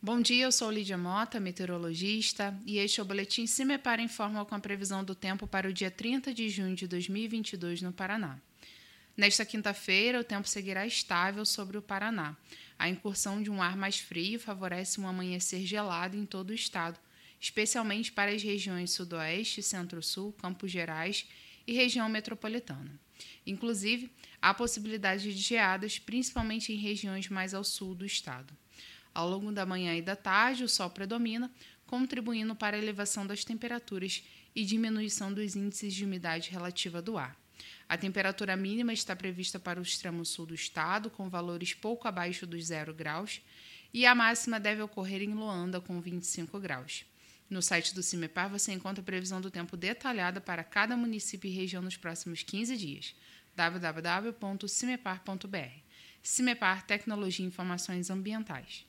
Bom dia, eu sou Lídia Mota, meteorologista, e este é o Boletim Se Me Para Informa com a previsão do tempo para o dia 30 de junho de 2022 no Paraná. Nesta quinta-feira, o tempo seguirá estável sobre o Paraná. A incursão de um ar mais frio favorece um amanhecer gelado em todo o estado, especialmente para as regiões Sudoeste, Centro-Sul, Campos Gerais e região metropolitana. Inclusive, há possibilidade de geadas, principalmente em regiões mais ao sul do estado. Ao longo da manhã e da tarde, o sol predomina, contribuindo para a elevação das temperaturas e diminuição dos índices de umidade relativa do ar. A temperatura mínima está prevista para o extremo sul do estado, com valores pouco abaixo dos 0 graus, e a máxima deve ocorrer em Luanda, com 25 graus. No site do CIMEPAR você encontra a previsão do tempo detalhada para cada município e região nos próximos 15 dias. www.cimepar.br CIMEPAR Tecnologia e Informações Ambientais.